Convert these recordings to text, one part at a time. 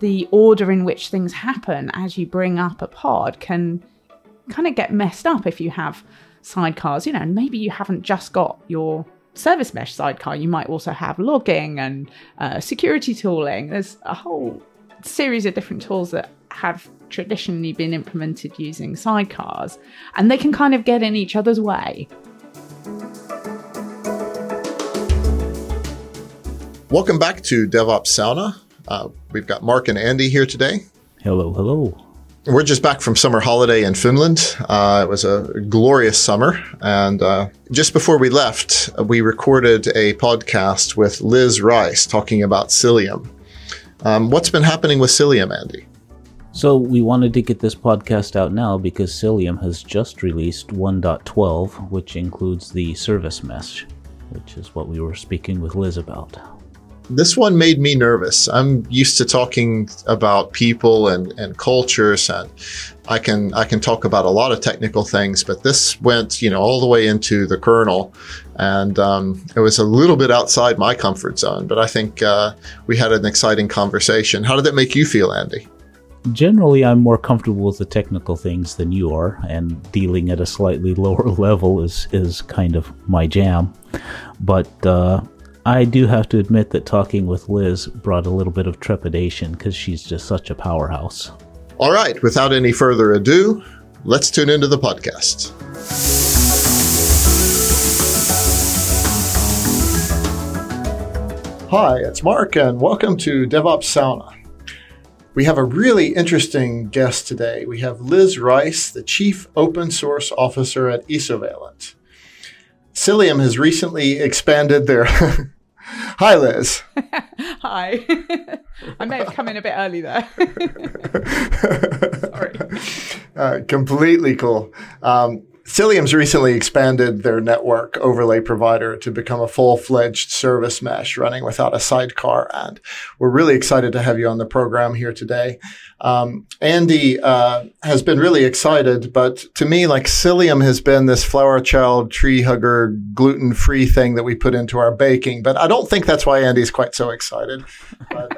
the order in which things happen as you bring up a pod can kind of get messed up if you have sidecars, you know, and maybe you haven't just got your service mesh sidecar, you might also have logging and uh, security tooling. There's a whole series of different tools that have traditionally been implemented using sidecars, and they can kind of get in each other's way. Welcome back to DevOps Sauna. Uh, we've got Mark and Andy here today. Hello, hello. We're just back from summer holiday in Finland. Uh, it was a glorious summer. And uh, just before we left, we recorded a podcast with Liz Rice talking about Cilium. Um, what's been happening with Cilium, Andy? So, we wanted to get this podcast out now because Cilium has just released 1.12, which includes the service mesh, which is what we were speaking with Liz about this one made me nervous. I'm used to talking about people and, and cultures and I can I can talk about a lot of technical things, but this went, you know, all the way into the kernel and um, it was a little bit outside my comfort zone, but I think uh, we had an exciting conversation. How did that make you feel, Andy? Generally, I'm more comfortable with the technical things than you are, and dealing at a slightly lower level is, is kind of my jam. But uh, I do have to admit that talking with Liz brought a little bit of trepidation because she's just such a powerhouse. All right, without any further ado, let's tune into the podcast. Hi, it's Mark, and welcome to DevOps Sauna. We have a really interesting guest today. We have Liz Rice, the Chief Open Source Officer at Isovalent. Cilium has recently expanded their. Hi, Liz. Hi. I may have come in a bit early there. Sorry. Uh, completely cool. Um, Cilium's recently expanded their network overlay provider to become a full-fledged service mesh running without a sidecar. And we're really excited to have you on the program here today. Um, Andy uh, has been really excited, but to me, like Cilium has been this flower child, tree hugger, gluten-free thing that we put into our baking. But I don't think that's why Andy's quite so excited.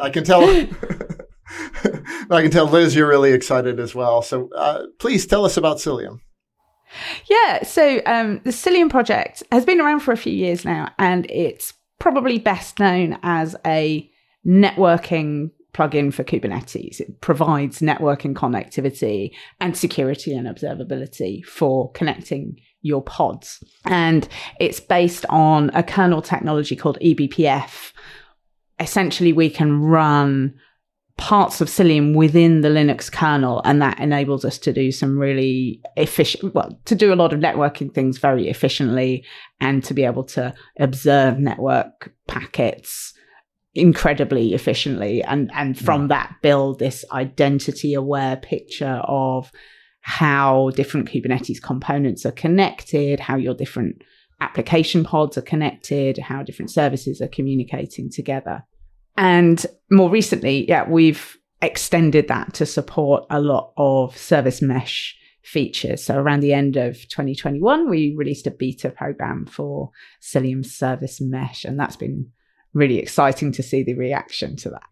I can tell. I can tell Liz, you're really excited as well. So uh, please tell us about Cilium. Yeah, so um, the Cilium project has been around for a few years now, and it's probably best known as a networking plugin for Kubernetes. It provides networking connectivity and security and observability for connecting your pods. And it's based on a kernel technology called eBPF. Essentially, we can run parts of Cilium within the Linux kernel, and that enables us to do some really efficient, well, to do a lot of networking things very efficiently and to be able to observe network packets incredibly efficiently and and from that build this identity aware picture of how different kubernetes components are connected how your different application pods are connected how different services are communicating together and more recently, yeah, we've extended that to support a lot of service mesh features. So around the end of 2021, we released a beta program for Cilium Service Mesh, and that's been really exciting to see the reaction to that.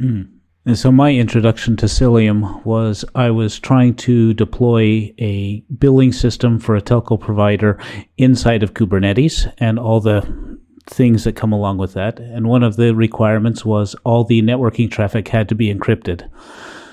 Mm. And so my introduction to Cilium was I was trying to deploy a billing system for a telco provider inside of Kubernetes, and all the things that come along with that. And one of the requirements was all the networking traffic had to be encrypted.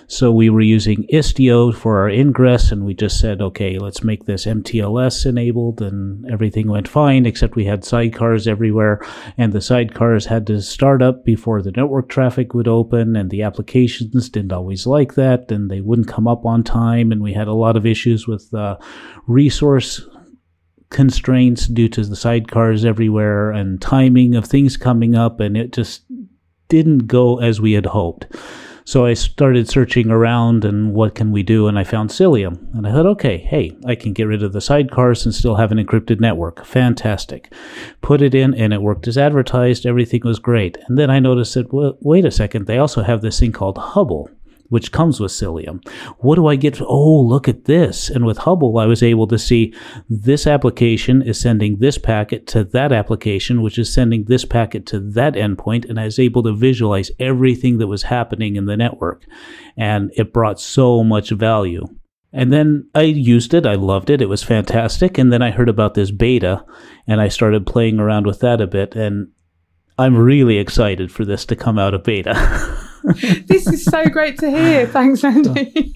So we were using Istio for our ingress, and we just said, okay, let's make this MTLS enabled, and everything went fine, except we had sidecars everywhere, and the sidecars had to start up before the network traffic would open, and the applications didn't always like that, and they wouldn't come up on time, and we had a lot of issues with uh, resource constraints due to the sidecars everywhere and timing of things coming up, and it just didn't go as we had hoped. So I started searching around and what can we do? And I found Cilium. And I thought, okay, hey, I can get rid of the sidecars and still have an encrypted network. Fantastic. Put it in and it worked as advertised. Everything was great. And then I noticed that, well, wait a second, they also have this thing called Hubble which comes with Cilium. What do I get? Oh, look at this. And with Hubble, I was able to see this application is sending this packet to that application, which is sending this packet to that endpoint. And I was able to visualize everything that was happening in the network. And it brought so much value. And then I used it. I loved it. It was fantastic. And then I heard about this beta and I started playing around with that a bit. And I'm really excited for this to come out of beta. this is so great to hear. Thanks, Andy.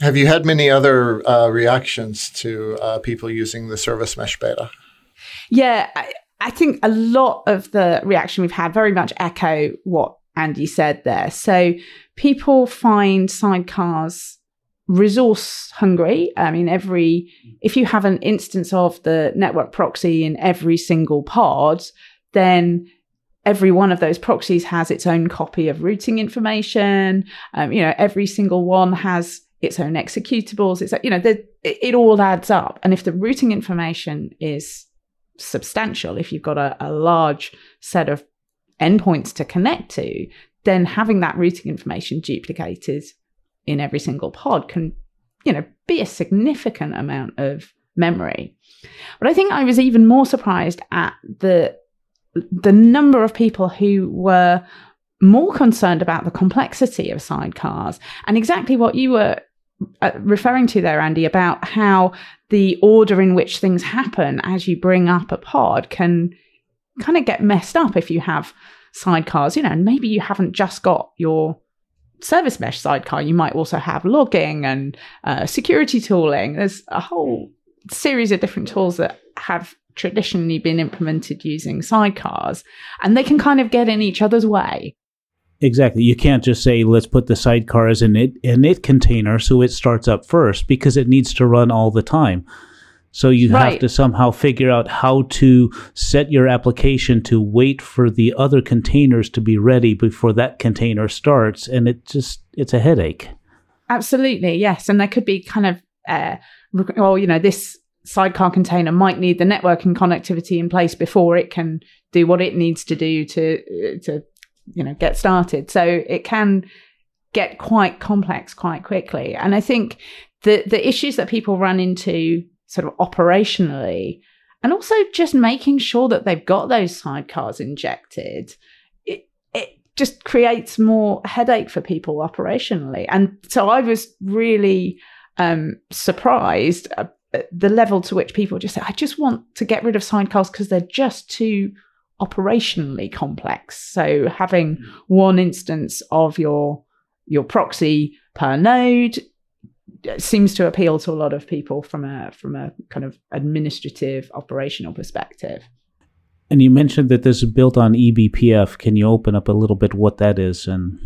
Have you had many other uh, reactions to uh, people using the service mesh beta? Yeah, I, I think a lot of the reaction we've had very much echo what Andy said there. So people find sidecars resource hungry. I mean, every, if you have an instance of the network proxy in every single pod, then every one of those proxies has its own copy of routing information. Um, you know, every single one has its own executables. It's, you know, the, it, all adds up. And if the routing information is substantial, if you've got a, a large set of endpoints to connect to, then having that routing information duplicated in every single pod can, you know, be a significant amount of memory. But I think I was even more surprised at the the number of people who were more concerned about the complexity of sidecars and exactly what you were uh, referring to there, Andy, about how the order in which things happen as you bring up a pod can kind of get messed up if you have sidecars, you know, and maybe you haven't just got your service mesh sidecar, you might also have logging and uh, security tooling. There's a whole series of different tools that have traditionally been implemented using sidecars, and they can kind of get in each other's way. Exactly. You can't just say, let's put the sidecars in it init container so it starts up first because it needs to run all the time. So you right. have to somehow figure out how to set your application to wait for the other containers to be ready before that container starts. And it just, it's a headache. Absolutely. Yes. And there could be kind of, uh, well, you know, this sidecar container might need the networking connectivity in place before it can do what it needs to do to, uh, to, you know, get started. So it can get quite complex quite quickly. And I think the, the issues that people run into sort of operationally and also just making sure that they've got those sidecars injected it, just creates more headache for people operationally and so i was really um, surprised at the level to which people just say i just want to get rid of sidecars because they're just too operationally complex so having mm. one instance of your your proxy per node uh, seems to appeal to a lot of people from a from a kind of administrative operational perspective. And you mentioned that this is built on eBPF. Can you open up a little bit what that is and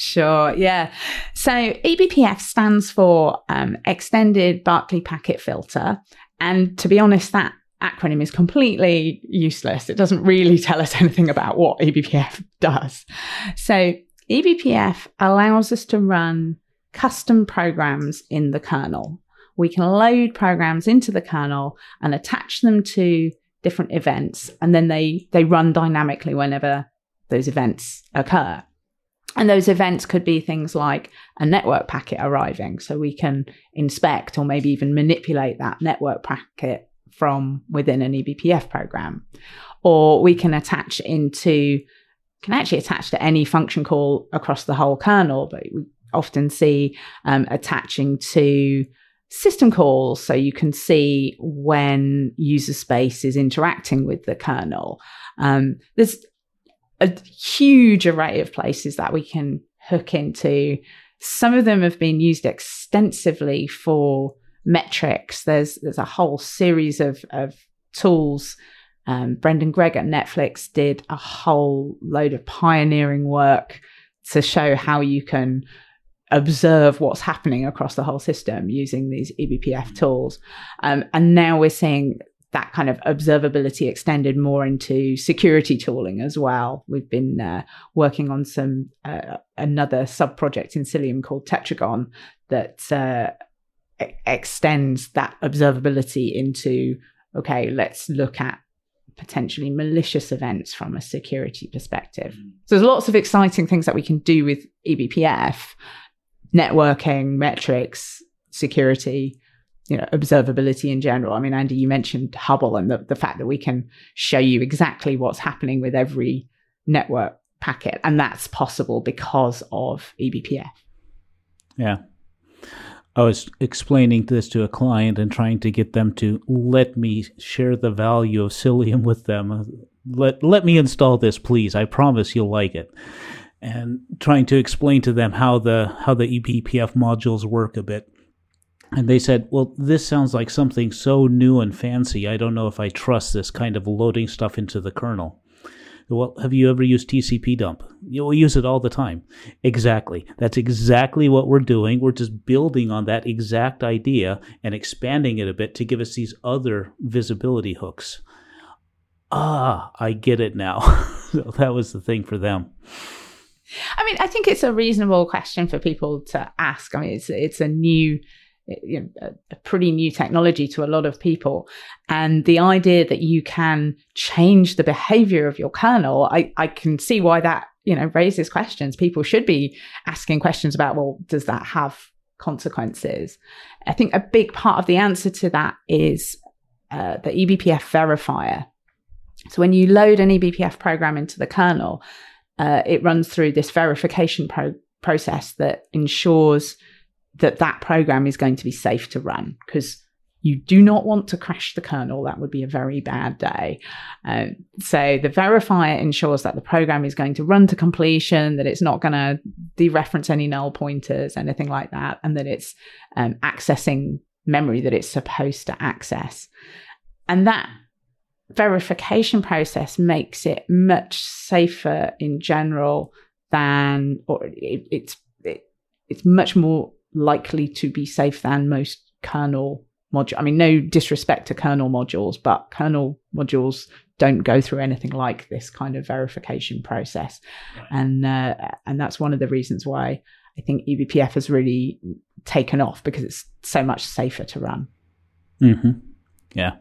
Sure, yeah. So eBPF stands for um, Extended Berkeley Packet Filter. And to be honest, that acronym is completely useless. It doesn't really tell us anything about what eBPF does. So eBPF allows us to run custom programs in the kernel. We can load programs into the kernel and attach them to different events, and then they, they run dynamically whenever those events occur. And those events could be things like a network packet arriving, so we can inspect or maybe even manipulate that network packet from within an eBPF program. Or we can attach into, can actually attach to any function call across the whole kernel, but we often see um, attaching to system calls so you can see when user space is interacting with the kernel. Um, there's a huge array of places that we can hook into. Some of them have been used extensively for metrics. There's there's a whole series of, of tools. Um, Brendan Gregg at Netflix did a whole load of pioneering work to show how you can observe what's happening across the whole system using these eBPF tools. Um, and now we're seeing that kind of observability extended more into security tooling as well. We've been uh, working on some uh, another sub project in Cilium called Tetragon that uh, e- extends that observability into okay, let's look at potentially malicious events from a security perspective. So there's lots of exciting things that we can do with eBPF, networking, metrics, security, you know, observability in general. I mean, Andy, you mentioned Hubble and the, the fact that we can show you exactly what's happening with every network packet. And that's possible because of eBPF. Yeah. I was explaining this to a client and trying to get them to let me share the value of Cilium with them. Uh, let let me install this, please. I promise you'll like it. And trying to explain to them how the how the eBPF modules work a bit. And they said, "Well, this sounds like something so new and fancy. I don't know if I trust this kind of loading stuff into the kernel." Well, have you ever used TCP dump? You'll use it all the time. Exactly. That's exactly what we're doing. We're just building on that exact idea and expanding it a bit to give us these other visibility hooks. Ah, I get it now. so that was the thing for them. I mean, I think it's a reasonable question for people to ask. I mean, it's it's a new you know, a, a, pretty new technology to a lot of people. And the idea that you can change the behavior of your kernel, I, I can see why that, you know, raises questions. People should be asking questions about, well, does that have consequences? I think a big part of the answer to that is uh, the eBPF verifier. So when you load an eBPF program into the kernel, uh, it runs through this verification pro- process that ensures that that program is going to be safe to run because you do not want to crash the kernel. That would be a very bad day. Um, so the verifier ensures that the program is going to run to completion, that it's not going to dereference any null pointers, anything like that, and that it's um, accessing memory that it's supposed to access. And that verification process makes it much safer in general than, or it, it's it, it's much more likely to be safe than most kernel modules. I mean, no disrespect to kernel modules, but kernel modules don't go through anything like this kind of verification process, right. and uh, and that's one of the reasons why I think eBPF has really taken off because it's so much safer to run. Mm-hmm. Yeah.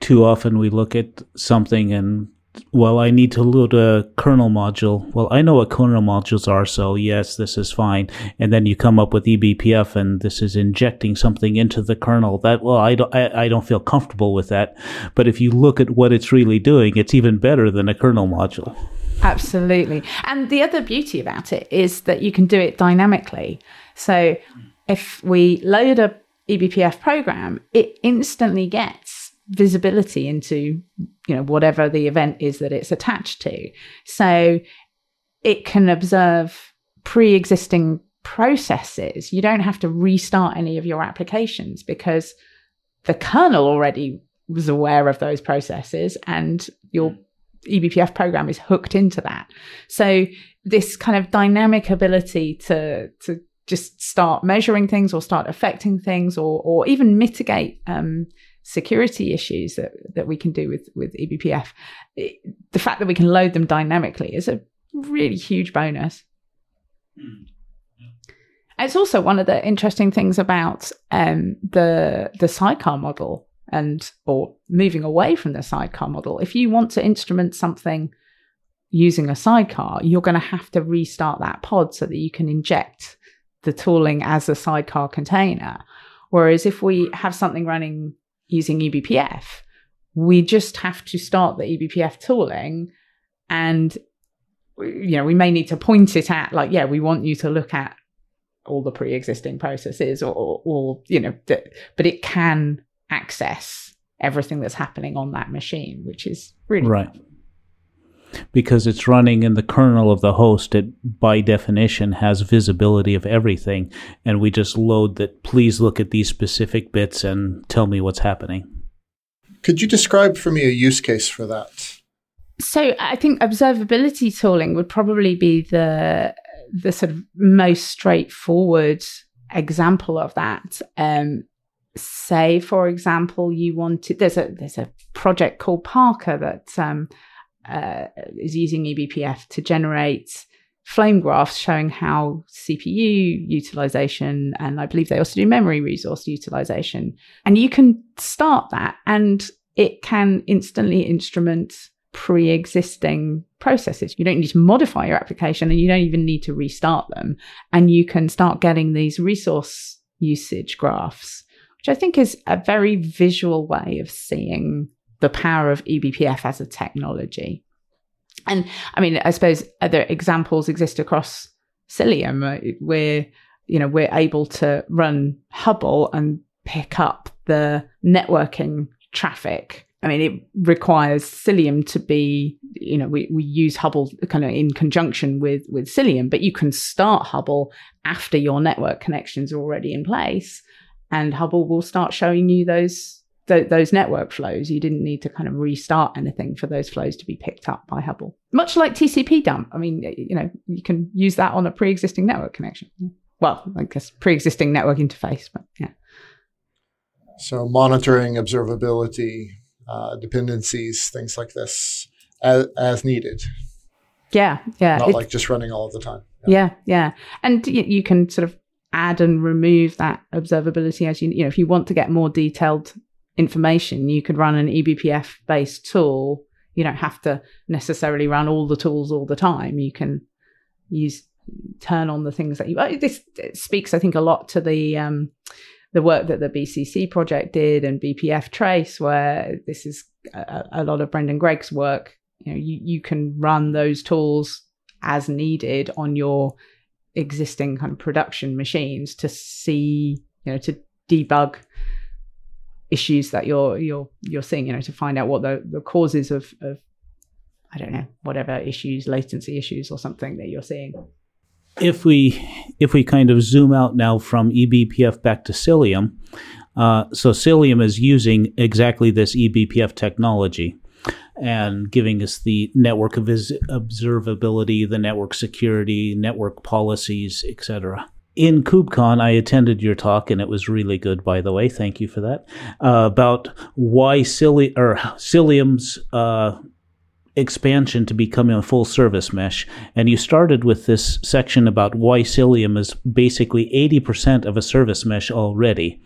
Too often we look at something and well, I need to load a kernel module. Well, I know what kernel modules are, so yes, this is fine. And then you come up with eBPF, and this is injecting something into the kernel. That well, I don't, I, I don't feel comfortable with that. But if you look at what it's really doing, it's even better than a kernel module. Absolutely. And the other beauty about it is that you can do it dynamically. So if we load a eBPF program, it instantly gets visibility into you know whatever the event is that it's attached to. So it can observe pre-existing processes. You don't have to restart any of your applications because the kernel already was aware of those processes and your eBPF program is hooked into that. So this kind of dynamic ability to to just start measuring things or start affecting things or or even mitigate um, security issues that, that we can do with, with eBPF, it, the fact that we can load them dynamically is a really huge bonus. Mm. It's also one of the interesting things about um, the the sidecar model and or moving away from the sidecar model. If you want to instrument something using a sidecar, you're going to have to restart that pod so that you can inject the tooling as a sidecar container. Whereas if we have something running using eBPF. We just have to start the eBPF tooling and you know, we may need to point it at like, yeah, we want you to look at all the pre-existing processes or, or, you know, but it can access everything that's happening on that machine, which is really right because it's running in the kernel of the host, it by definition has visibility of everything. And we just load that, please look at these specific bits and tell me what's happening. Could you describe for me a use case for that? So I think observability tooling would probably be the the sort of most straightforward example of that. Um, say, for example, you wanted there's a there's a project called Parca that um, uh, is using eBPF to generate flame graphs showing how CPU utilization and I believe they also do memory resource utilization. And you can start that and it can instantly instrument pre existing processes. You don't need to modify your application and you don't even need to restart them. And you can start getting these resource usage graphs, which I think is a very visual way of seeing the power of eBPF as a technology. And I mean, I suppose other examples exist across Cilium where, you know, we're able to run Hubble and pick up the networking traffic. I mean, it requires Cilium to be, you know, we, we use Hubble kind of in conjunction with, with Cilium, but you can start Hubble after your network connections are already in place. And Hubble will start showing you those, th- those network flows. You didn't need to kind of restart anything for those flows to be picked up by Hubble. Much like TCP dump. I mean, you know, you can use that on a pre existing network connection. Well, I guess pre existing network interface, but yeah. So monitoring observability, uh, dependencies, things like this as, as needed. Yeah, yeah. Not like just running all of the time. Yeah, yeah. yeah. And y- you can sort of add and remove that observability as you, you know, if you want to get more detailed information, you could run an eBPF based tool. You don't have to necessarily run all the tools all the time. You can use turn on the things that you. This speaks, I think, a lot to the um, the work that the BCC project did and BPF Trace, where this is a, a lot of Brendan Gregg's work. You know, you, you can run those tools as needed on your existing kind of production machines to see, you know, to debug issues that you're you're you're seeing, you know, to find out what the, the causes of, of I don't know, whatever issues, latency issues or something that you're seeing if we if we kind of zoom out now from eBPF back to Cilium, uh, so Cilium is using exactly this eBPF technology and giving us the network observability, the network security, network policies, etc. In KubeCon, I attended your talk, and it was really good, by the way. Thank you for that. Uh, about why Cili- or Cilium's uh, expansion to becoming a full service mesh. And you started with this section about why Cilium is basically 80% of a service mesh already.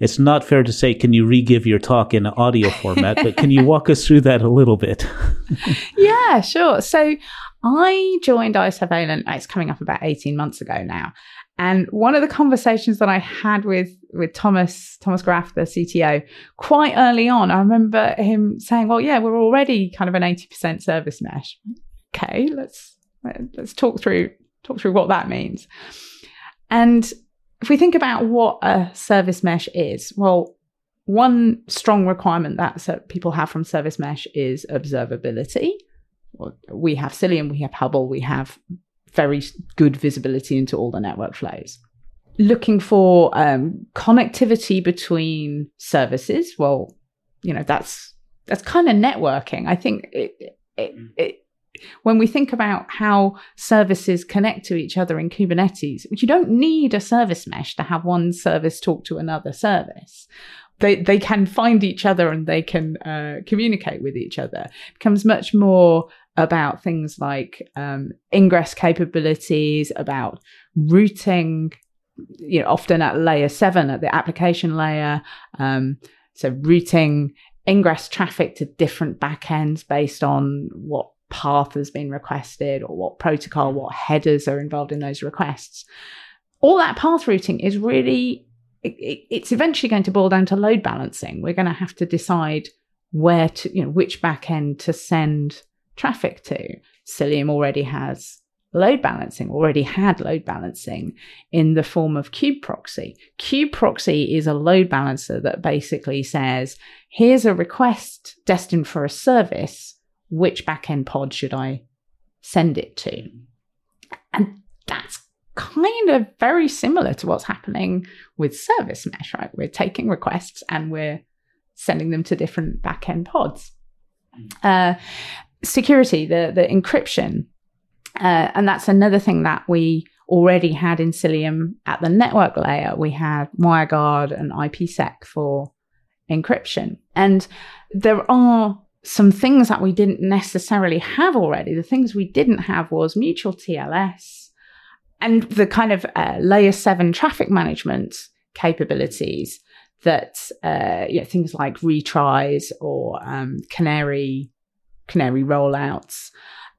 It's not fair to say, can you re give your talk in audio format, but can you walk us through that a little bit? yeah, sure. So I joined Isovalent, it's coming up about 18 months ago now. And one of the conversations that I had with with Thomas Thomas Graf, the CTO, quite early on, I remember him saying, "Well, yeah, we're already kind of an eighty percent service mesh." Okay, let's let's talk through talk through what that means. And if we think about what a service mesh is, well, one strong requirement that people have from service mesh is observability. We have Cilium, we have Hubble, we have very good visibility into all the network flows. Looking for um, connectivity between services. Well, you know that's that's kind of networking. I think it, it, it, when we think about how services connect to each other in Kubernetes, you don't need a service mesh to have one service talk to another service. They they can find each other and they can uh, communicate with each other. It becomes much more about things like um, ingress capabilities, about routing, you know, often at layer seven, at the application layer. Um, so routing ingress traffic to different backends based on what path has been requested or what protocol, what headers are involved in those requests. All that path routing is really, it, it's eventually going to boil down to load balancing. We're going to have to decide where to, you know, which backend to send traffic to. Cilium already has load balancing, already had load balancing in the form of Kube Proxy. Kube proxy is a load balancer that basically says, here's a request destined for a service. Which backend pod should I send it to? And that's kind of very similar to what's happening with service mesh, right? We're taking requests and we're sending them to different backend pods. Mm. Uh, security, the the encryption, uh, and that's another thing that we already had in Cilium at the network layer. We had WireGuard and IPsec for encryption, and there are some things that we didn't necessarily have already. The things we didn't have was mutual TLS and the kind of uh, layer seven traffic management capabilities that uh, you know, things like retries or um, canary canary rollouts,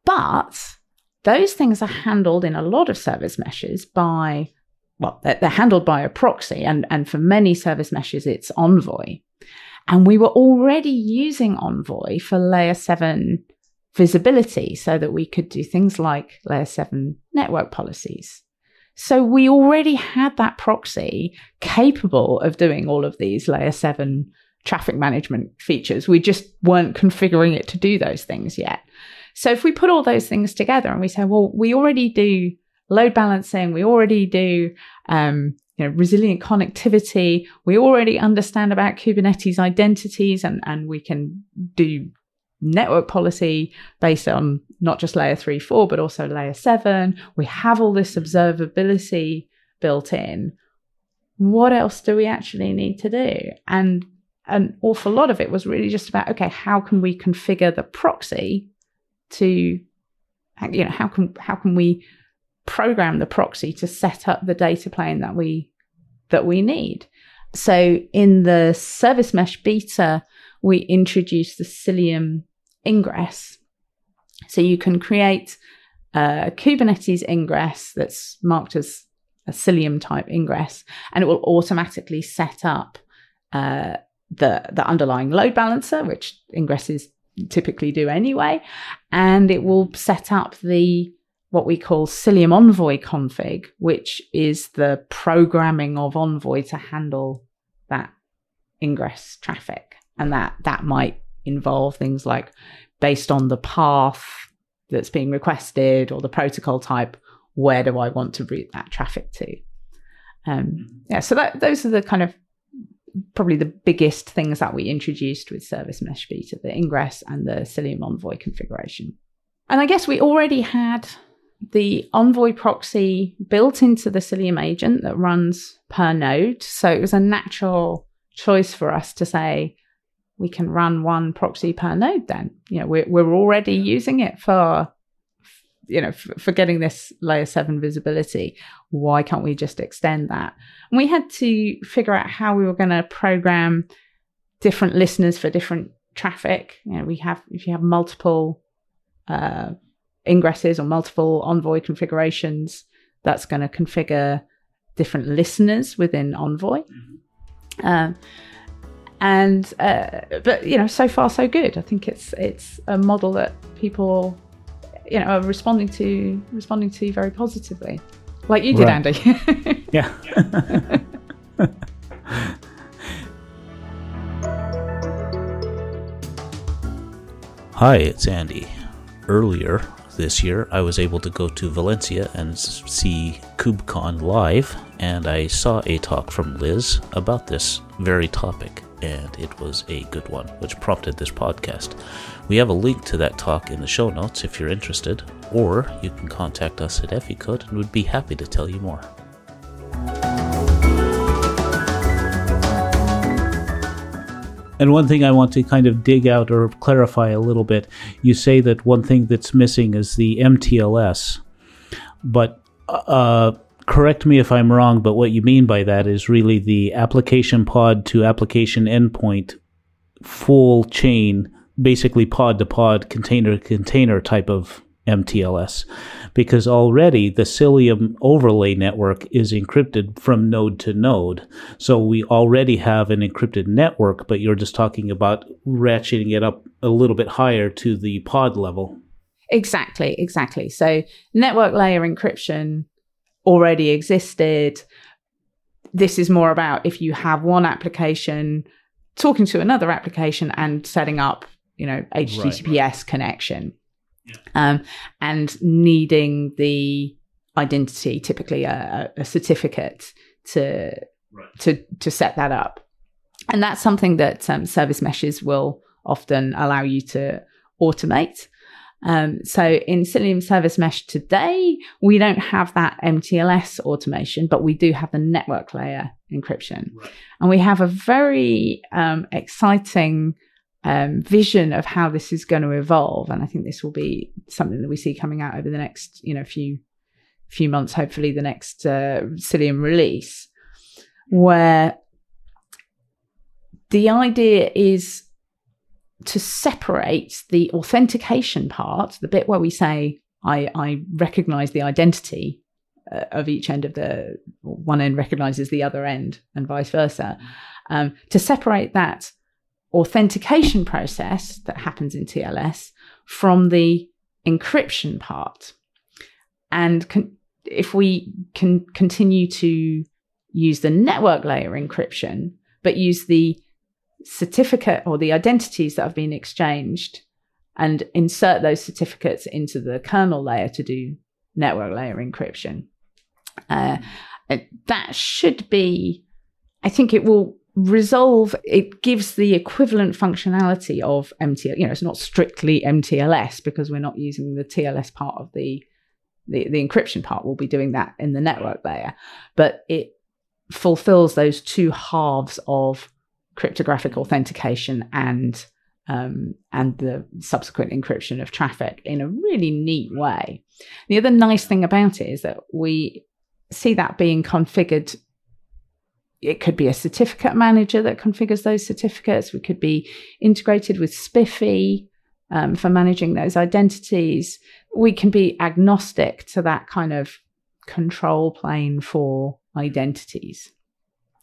but those things are handled in a lot of service meshes by well, they're, they're handled by a proxy, and and for many service meshes, it's Envoy. And we were already using Envoy for layer seven visibility so that we could do things like layer seven network policies. So we already had that proxy capable of doing all of these layer seven traffic management features. We just weren't configuring it to do those things yet. So if we put all those things together and we say, well, we already do load balancing, we already do um, you know, resilient connectivity. We already understand about Kubernetes identities and, and we can do network policy based on not just layer three, four, but also layer seven. We have all this observability built in. What else do we actually need to do? And an awful lot of it was really just about okay, how can we configure the proxy to you know how can how can we program the proxy to set up the data plane that we that we need. So in the service mesh beta, we introduced the Cilium ingress. So you can create a Kubernetes ingress that's marked as a Cilium type ingress, and it will automatically set up uh, the the underlying load balancer, which ingresses typically do anyway, and it will set up the what we call Cilium Envoy config, which is the programming of Envoy to handle that ingress traffic. And that, that might involve things like based on the path that's being requested or the protocol type, where do I want to route that traffic to? Um, yeah, so that, those are the kind of probably the biggest things that we introduced with Service Mesh Beta, the ingress and the Cilium Envoy configuration. And I guess we already had the Envoy proxy built into the Cilium agent that runs per node. So it was a natural choice for us to say we can run one proxy per node then. You know, we're, we're already using it for, you know, for, for getting this layer seven visibility. Why can't we just extend that? And we had to figure out how we were going to program different listeners for different traffic. You know, we have, if you have multiple, uh, ingresses or multiple Envoy configurations, that's going to configure different listeners within Envoy. Mm-hmm. Um, and uh, but you know, so far so good. I think it's it's a model that people you know are responding to responding to very positively, like you did, right. Andy. yeah. Hi, it's Andy. Earlier, this year, I was able to go to Valencia and see KubeCon live, and I saw a talk from Liz about this very topic, and it was a good one, which prompted this podcast. We have a link to that talk in the show notes if you're interested, or you can contact us at Eficode and we'd be happy to tell you more. And one thing I want to kind of dig out or clarify a little bit you say that one thing that's missing is the MTLS. But uh, correct me if I'm wrong, but what you mean by that is really the application pod to application endpoint full chain, basically pod to pod, container to container type of MTLS because already the Cilium overlay network is encrypted from node to node. So we already have an encrypted network, but you're just talking about ratcheting it up a little bit higher to the pod level. Exactly, exactly. So network layer encryption already existed. This is more about if you have one application talking to another application and setting up, you know, HTTPS right. connection um, and needing the identity, typically a, a certificate to right. to to set that up. And that's something that um, service meshes will often allow you to automate. Um, so in Cilium Service Mesh today, we don't have that MTLS automation, but we do have the network layer encryption. Right. And we have a very um, exciting um, vision of how this is going to evolve. And I think this will be something that we see coming out over the next, you know, few few months. Hopefully, the next uh, Cilium release, where the idea is to separate the authentication part, the bit where we say, I, I recognize the identity uh, of each end of the one end recognizes the other end and vice versa, um, to separate that authentication process that happens in TLS from the encryption part. And con- if we can continue to use the network layer encryption, but use the certificate or the identities that have been exchanged and insert those certificates into the kernel layer to do network layer encryption. Uh, that should be, I think it will resolve, it gives the equivalent functionality of MTLS. You know, it's not strictly MTLS because we're not using the TLS part of the, the, the encryption part. We'll be doing that in the network layer, but it fulfills those two halves of cryptographic authentication and um, and the subsequent encryption of traffic in a really neat way. The other nice thing about it is that we see that being configured. It could be a certificate manager that configures those certificates. We could be integrated with SPIFFE um, for managing those identities. We can be agnostic to that kind of control plane for identities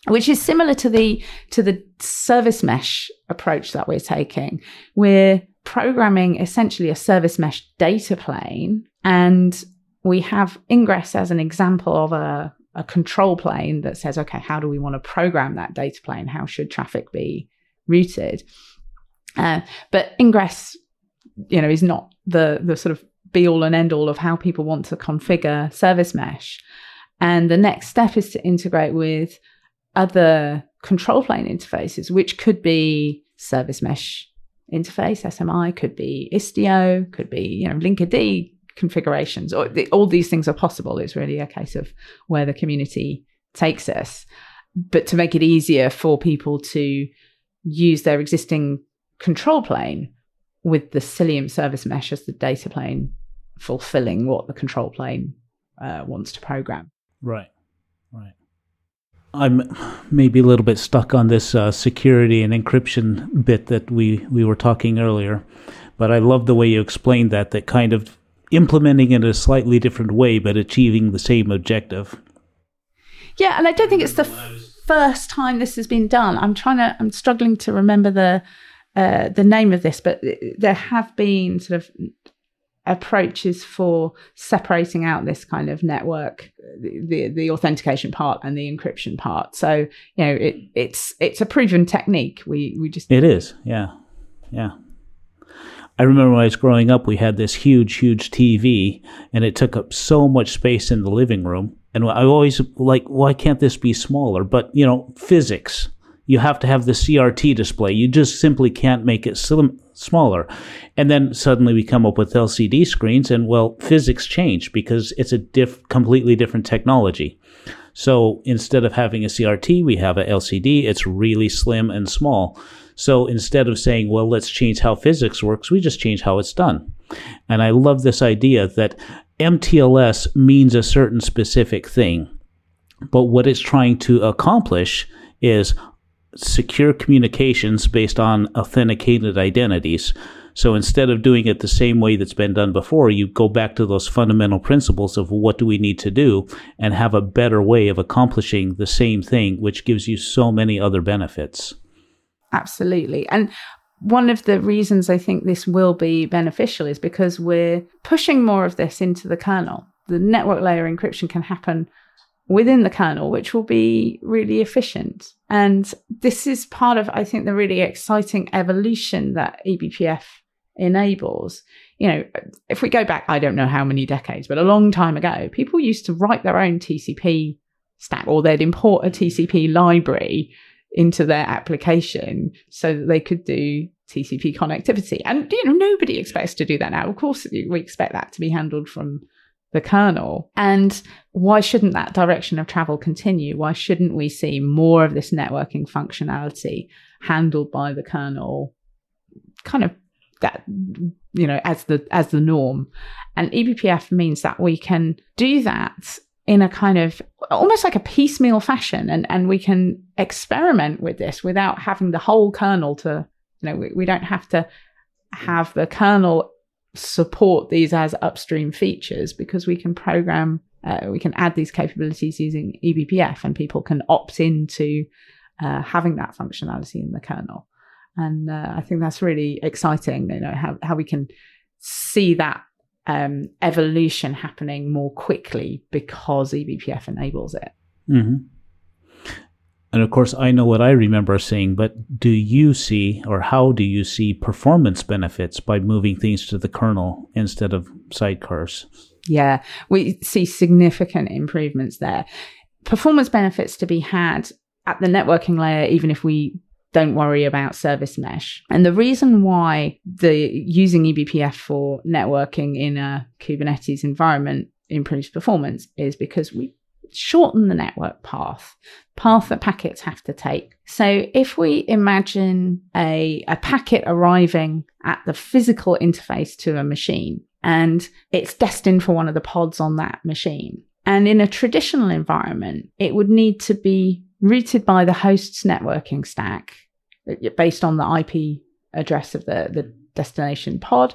which is similar to the to the service mesh approach that we're taking. We're programming essentially a service mesh data plane, and we have Ingress as an example of a, a control plane that says, okay, how do we want to program that data plane? How should traffic be routed? Uh, but Ingress, you know, is not the the sort of be all and end all of how people want to configure service mesh. And the next step is to integrate with other control plane interfaces, which could be service mesh interface, SMI, could be Istio, could be, you know, Linkerd configurations, or the, all these things are possible. It's really a case of where the community takes us. But to make it easier for people to use their existing control plane with the Cilium service mesh as the data plane fulfilling what the control plane uh, wants to program. Right, right. I'm maybe a little bit stuck on this uh, security and encryption bit that we, we were talking earlier, but I love the way you explained that, that kind of implementing it in a slightly different way, but achieving the same objective. Yeah, and I don't think it's the first time this has been done. I'm trying to, I'm struggling to remember the uh, the name of this, but there have been sort of approaches for separating out this kind of network the the authentication part and the encryption part so you know it it's it's a proven technique we we just it is yeah yeah I remember when I was growing up, we had this huge, huge TV, and it took up so much space in the living room. And I always like, why can't this be smaller? But you know, physics. You have to have the CRT display. You just simply can't make it slim, smaller. And then suddenly we come up with LCD screens and well, physics change because it's a diff- completely different technology. So instead of having a CRT, we have a LCD. It's really slim and small. So instead of saying, well, let's change how physics works, we just change how it's done. And I love this idea that MTLS means a certain specific thing. But what it's trying to accomplish is secure communications based on authenticated identities. So instead of doing it the same way that's been done before, you go back to those fundamental principles of what do we need to do and have a better way of accomplishing the same thing, which gives you so many other benefits. Absolutely. And one of the reasons I think this will be beneficial is because we're pushing more of this into the kernel. The network layer encryption can happen within the kernel, which will be really efficient. And this is part of, I think, the really exciting evolution that eBPF enables. You know, if we go back, I don't know how many decades, but a long time ago, people used to write their own TCP stack or they'd import a TCP library into their application so that they could do TCP connectivity. And, you know, nobody expects to do that now. Of course, we expect that to be handled from the kernel. And why shouldn't that direction of travel continue? Why shouldn't we see more of this networking functionality handled by the kernel kind of that you know as the as the norm and ebpf means that we can do that in a kind of almost like a piecemeal fashion and, and we can experiment with this without having the whole kernel to you know we, we don't have to have the kernel support these as upstream features because we can program uh, we can add these capabilities using eBPF and people can opt into uh, having that functionality in the kernel and uh, i think that's really exciting you know how, how we can see that um, evolution happening more quickly because eBPF enables it. Mm-hmm. And of course, I know what I remember seeing, but do you see, or how do you see performance benefits by moving things to the kernel instead of sidecars? Yeah, we see significant improvements there. Performance benefits to be had at the networking layer, even if we don't worry about service mesh. And the reason why the using eBPF for networking in a Kubernetes environment improves performance is because we shorten the network path, path that packets have to take. So if we imagine a, a packet arriving at the physical interface to a machine and it's destined for one of the pods on that machine. And in a traditional environment, it would need to be routed by the host's networking stack uh, based on the IP address of the, the destination pod.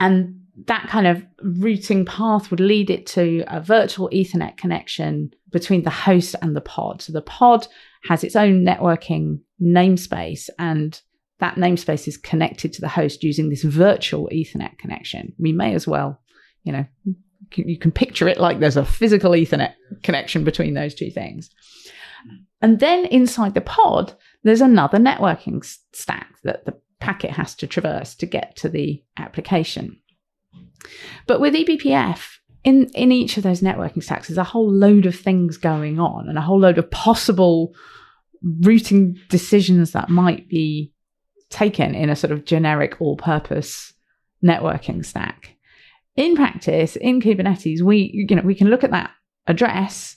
And that kind of routing path would lead it to a virtual Ethernet connection between the host and the pod. So the pod has its own networking namespace, and that namespace is connected to the host using this virtual Ethernet connection. We may as well, you know, you can picture it like there's a physical Ethernet connection between those two things. And then inside the pod, there's another networking stack that the packet has to traverse to get to the application. But with eBPF, in, in each of those networking stacks, there's a whole load of things going on and a whole load of possible routing decisions that might be taken in a sort of generic all purpose networking stack. In practice, in Kubernetes, we you know we can look at that address.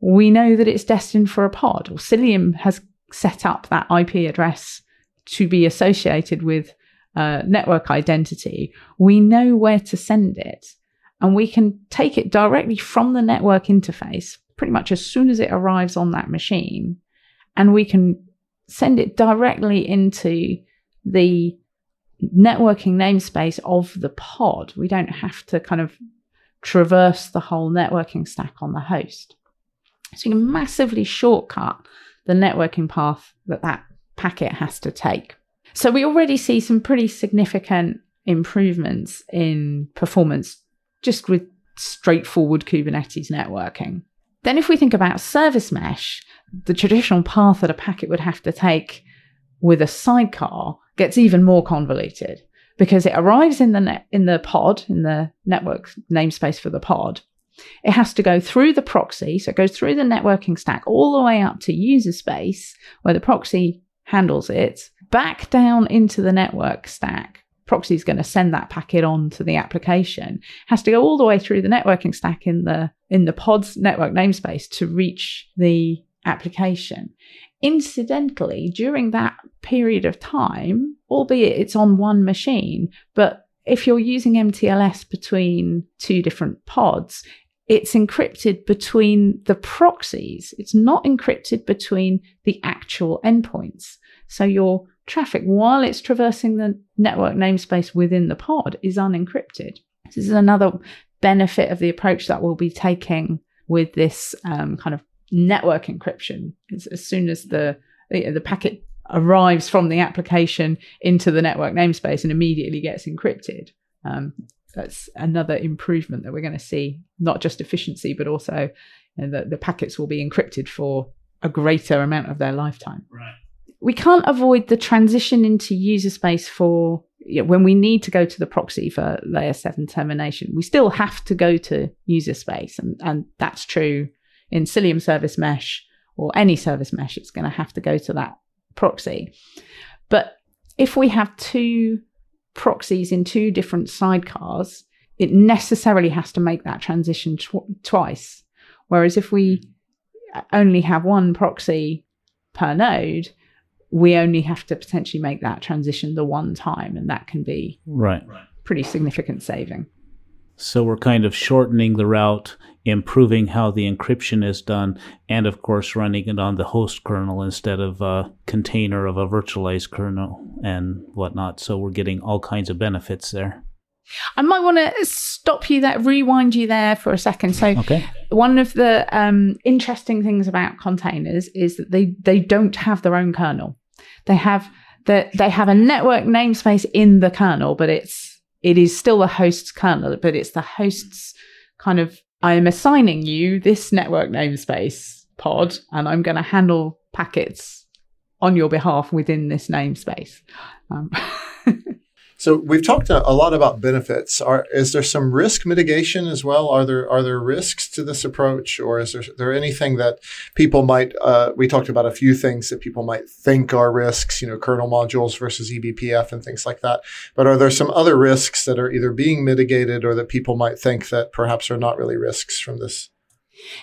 We know that it's destined for a pod, or Cilium has set up that IP address to be associated with network identity, we know where to send it. And we can take it directly from the network interface pretty much as soon as it arrives on that machine. And we can send it directly into the networking namespace of the pod. We don't have to kind of traverse the whole networking stack on the host. So you can massively shortcut the networking path that that packet has to take. So we already see some pretty significant improvements in performance just with straightforward Kubernetes networking. Then, if we think about service mesh, the traditional path that a packet would have to take with a sidecar gets even more convoluted because it arrives in the in the pod in the network namespace for the pod it has to go through the proxy, so it goes through the networking stack all the way up to user space where the proxy handles it, back down into the network stack. Proxy is going to send that packet on to the application. Has to go all the way through the networking stack in the in the pod's network namespace to reach the application. Incidentally, during that period of time, albeit it's on one machine, but if you're using MTLS between two different pods, it's encrypted between the proxies. It's not encrypted between the actual endpoints. So your traffic, while it's traversing the network namespace within the pod, is unencrypted. This is another benefit of the approach that we'll be taking with this um, kind of network encryption. It's as soon as the the packet arrives from the application into the network namespace and immediately gets encrypted. Um, that's another improvement that we're going to see, not just efficiency, but also you know, the, the packets will be encrypted for a greater amount of their lifetime. Right. We can't avoid the transition into user space for you know, when we need to go to the proxy for layer seven termination. We still have to go to user space, and, and that's true in Cilium service mesh or any service mesh. It's going to have to go to that proxy. But if we have two proxies in two different sidecars, it necessarily has to make that transition tw- twice. Whereas if we only have one proxy per node, we only have to potentially make that transition the one time, and that can be right pretty significant saving. So we're kind of shortening the route, improving how the encryption is done, and of course running it on the host kernel instead of a container of a virtualized kernel and whatnot. So we're getting all kinds of benefits there. I might want to stop you there, rewind you there for a second. So, Okay. one of the um, interesting things about containers is that they they don't have their own kernel. They have the they have a network namespace in the kernel, but it's it is still the host's kernel, but it's the host's kind of I am assigning you this network namespace pod, and I'm going to handle packets on your behalf within this namespace. Um, So we've talked a, lot about benefits. Are, is there some risk mitigation as well? Are there are there risks to this approach, or is there, there anything that people might? Uh, we talked about a few things that people might think are risks. You know, kernel modules versus eBPF and things like that. But are there some other risks that are either being mitigated or that people might think that perhaps are not really risks from this?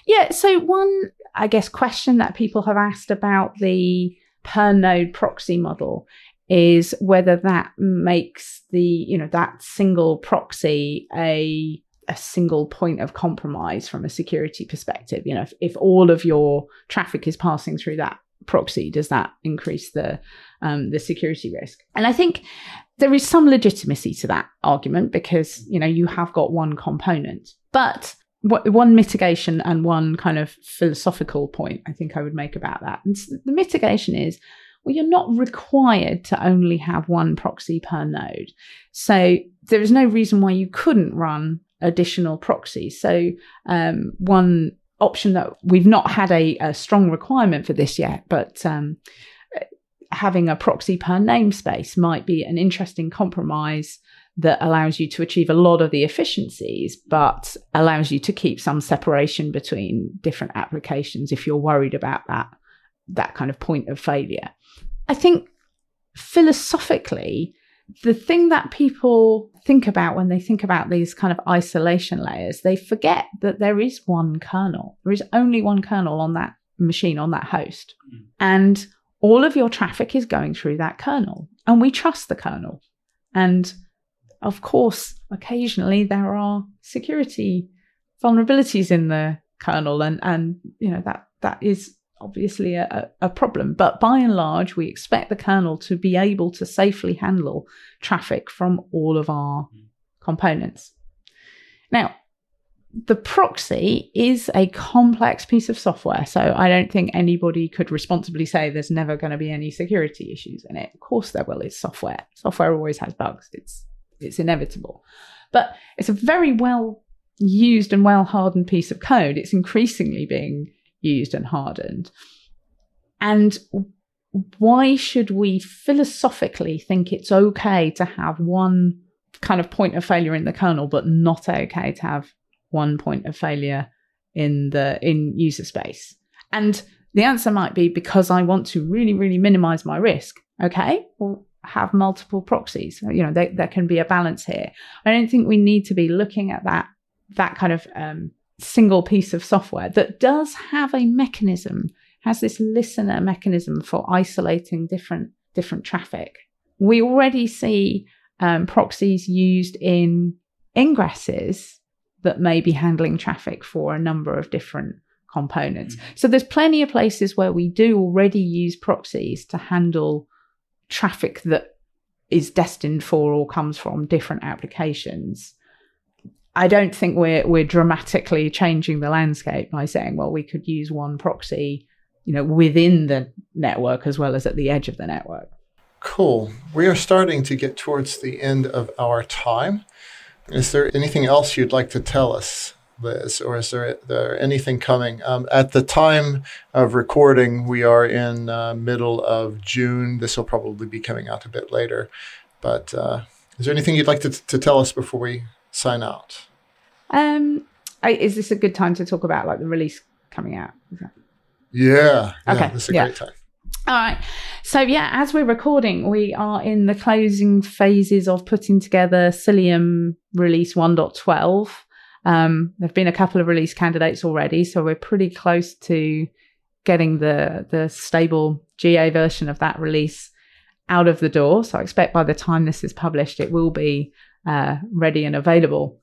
Yeah. So one, I guess, question that people have asked about the per node proxy model is whether that makes the you know that single proxy a a single point of compromise from a security perspective. You know, if, if all of your traffic is passing through that proxy, does that increase the um, the security risk? And I think there is some legitimacy to that argument because you know you have got one component, but one mitigation and one kind of philosophical point I think I would make about that. And the mitigation is well, you're not required to only have one proxy per node. So there is no reason why you couldn't run additional proxies. So um, one option that we've not had a, a, strong requirement for this yet, but um, having a proxy per namespace might be an interesting compromise that allows you to achieve a lot of the efficiencies, but allows you to keep some separation between different applications if you're worried about that that kind of point of failure. I think philosophically, the thing that people think about when they think about these kind of isolation layers, they forget that there is one kernel. There is only one kernel on that machine, on that host. Mm. And all of your traffic is going through that kernel. And we trust the kernel. And of course, occasionally there are security vulnerabilities in the kernel and, and you know that that is obviously a, a, problem. But by and large, we expect the kernel to be able to safely handle traffic from all of our mm-hmm. components. Now, the proxy is a complex piece of software, so I don't think anybody could responsibly say there's never going to be any security issues in it. Of course, there will. It's software. Software always has bugs. It's it's inevitable, but it's a very well used and well hardened piece of code. It's increasingly being used and hardened. And why should we philosophically think it's okay to have one kind of point of failure in the kernel, but not okay to have one point of failure in the in user space? And the answer might be because I want to really, really minimize my risk. Okay, well, have multiple proxies. You know, there, there can be a balance here. I don't think we need to be looking at that that kind of um, single piece of software that does have a mechanism, has this listener mechanism for isolating different different traffic. We already see um, proxies used in ingresses that may be handling traffic for a number of different components. Mm-hmm. So there's plenty of places where we do already use proxies to handle traffic that is destined for or comes from different applications. I don't think we're we're dramatically changing the landscape by saying, well, we could use one proxy, you know, within the network as well as at the edge of the network. Cool. We are starting to get towards the end of our time. Is there anything else you'd like to tell us, Liz, or is there, there anything coming? Um, at the time of recording, we are in uh, middle of June. This will probably be coming out a bit later, but uh, is there anything you'd like to, to tell us before we sign out? Um, is this a good time to talk about like the release coming out? Yeah. Okay. Yeah, this is a yeah. great time. All right. So yeah, as we're recording, we are in the closing phases of putting together Cilium release 1.12. Um, there've been a couple of release candidates already, so we're pretty close to getting the the stable GA version of that release out of the door. So I expect by the time this is published, it will be uh, ready and available.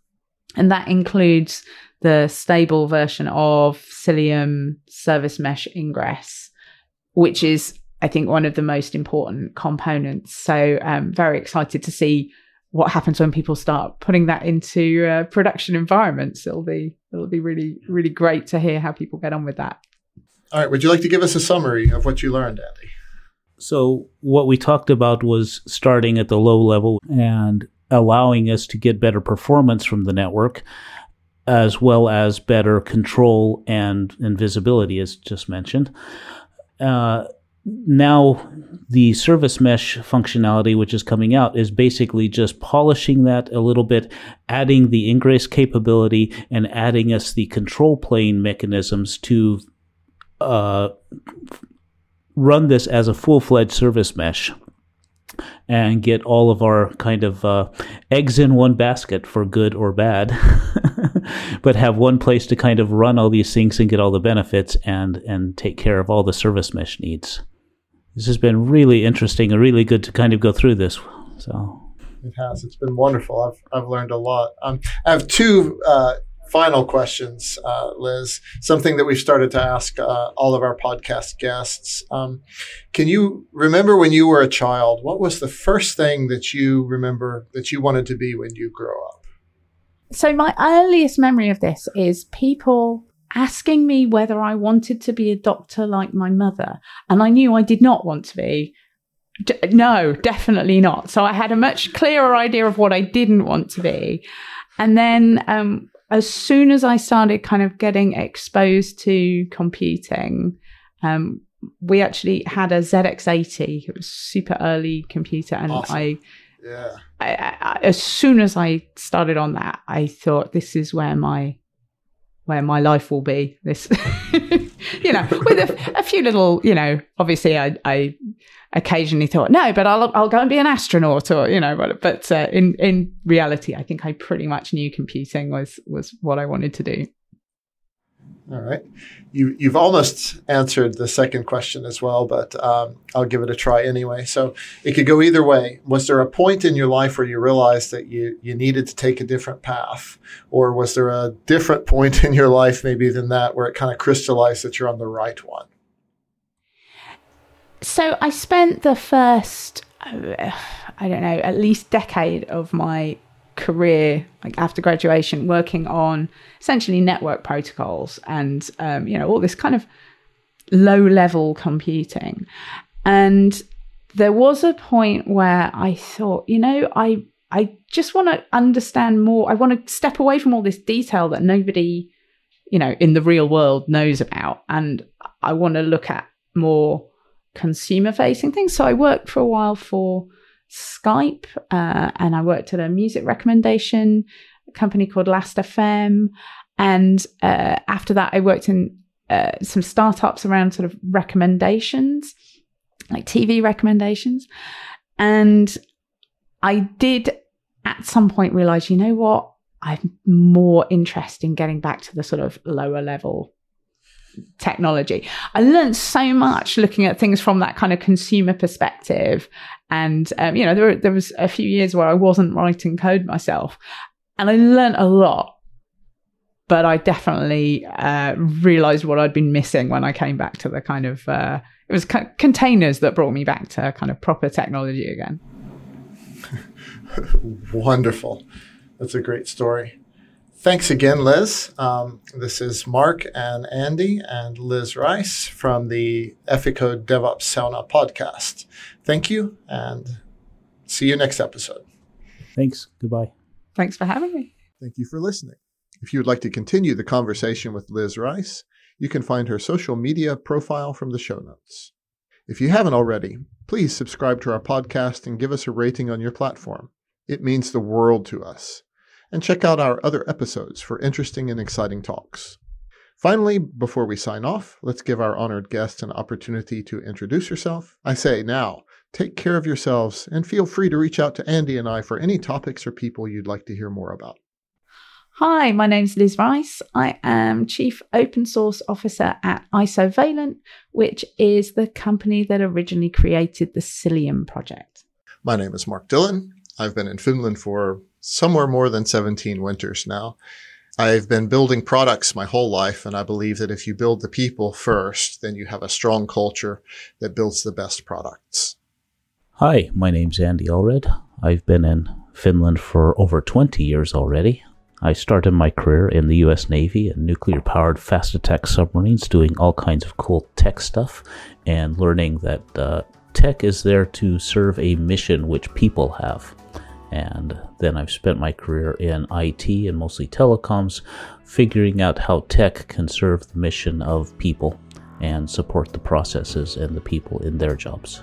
And that includes the stable version of Cilium Service Mesh Ingress, which is, I think, one of the most important components. So I'm very excited to see what happens when people start putting that into uh, production environments. It'll be it'll be really really great to hear how people get on with that. All right, would you like to give us a summary of what you learned, Andy? So what we talked about was starting at the low level and allowing us to get better performance from the network as well as better control and, and visibility, as just mentioned. Uh, now, the service mesh functionality, which is coming out, is basically just polishing that a little bit, adding the ingress capability, and adding us the control plane mechanisms to uh, run this as a full fledged service mesh and get all of our kind of uh, eggs in one basket for good or bad, but have one place to kind of run all these things and get all the benefits and and take care of all the service mesh needs. This has been really interesting and really good to kind of go through this. So it has. It's been wonderful. I've I've learned a lot. Um, I have two uh, final questions, uh, Liz. Something that we've started to ask uh, all of our podcast guests. Um, can you remember when you were a child? What was the first thing that you remember that you wanted to be when you grow up? So my earliest memory of this is people asking me whether I wanted to be a doctor like my mother, and I knew I did not want to be. D- no, definitely not. So I had a much clearer idea of what I didn't want to be. And then um, as soon as I started kind of getting exposed to computing, um, we actually had a ZX80. It was super early computer, and Awesome. I, Yeah. I, I, as soon as I started on that, I thought this is where my where my life will be. This, you know, with a, a few little, you know, obviously I, I occasionally thought no, but I'll I'll go and be an astronaut or you know, but but uh, in in reality, I think I pretty much knew computing was was what I wanted to do. All right. You, you've almost answered the second question as well, but um, I'll give it a try anyway. So it could go either way. Was there a point in your life where you realized that you, you needed to take a different path? Or was there a different point in your life, maybe than that, where it kind of crystallized that you're on the right one? So I spent the first, uh, I don't know, at least decade of my career, like after graduation, working on essentially network protocols and um, you know all this kind of low level computing. And there was a point where I thought, you know, I I just want to understand more. I want to step away from all this detail that nobody, you know, in the real world knows about, and I want to look at more consumer facing things. So I worked for a while for Skype, uh, and I worked at a music recommendation company called Last FM. And uh, after that, I worked in uh, some startups around sort of recommendations, like TV recommendations. And I did at some point realize, you know what? I'm more interested in getting back to the sort of lower level technology. I learned so much looking at things from that kind of consumer perspective. And, um, you know, there, there was a few years where I wasn't writing code myself and I learned a lot. But I definitely uh, realized what I'd been missing when I came back to the kind of, uh, it was co- containers that brought me back to kind of proper technology again. Wonderful. That's a great story. Thanks again, Liz. Um, this is Mark and Andy and Liz Rice from the Eficode DevOps Sauna podcast. Thank you and see you next episode. thanks. Goodbye. Thanks for having me. Thank you for listening. If you would like to continue the conversation with Liz Rice, you can find her social media profile from the show notes. If you haven't already, please subscribe to our podcast and give us a rating on your platform. It means the world to us. And check out our other episodes for interesting and exciting talks. Finally, before we sign off, let's give our honored guest an opportunity to introduce herself. I say now, take care of yourselves and feel free to reach out to Andy and I for any topics or people you'd like to hear more about. Hi, my name's Liz Rice. I am Chief Open Source Officer at Isovalent, which is the company that originally created the Cilium project. My name is Mark Dillon. I've been in Finland for somewhere more than 17 winters now. I've been building products my whole life, and I believe that if you build the people first, then you have a strong culture that builds the best products. Hi, my name's Andy Allred. I've been in Finland for over 20 years already. I started my career in the US Navy in nuclear powered fast attack submarines, doing all kinds of cool tech stuff and learning that uh, tech is there to serve a mission which people have. And then I've spent my career in IT and mostly telecoms, figuring out how tech can serve the mission of people and support the processes and the people in their jobs.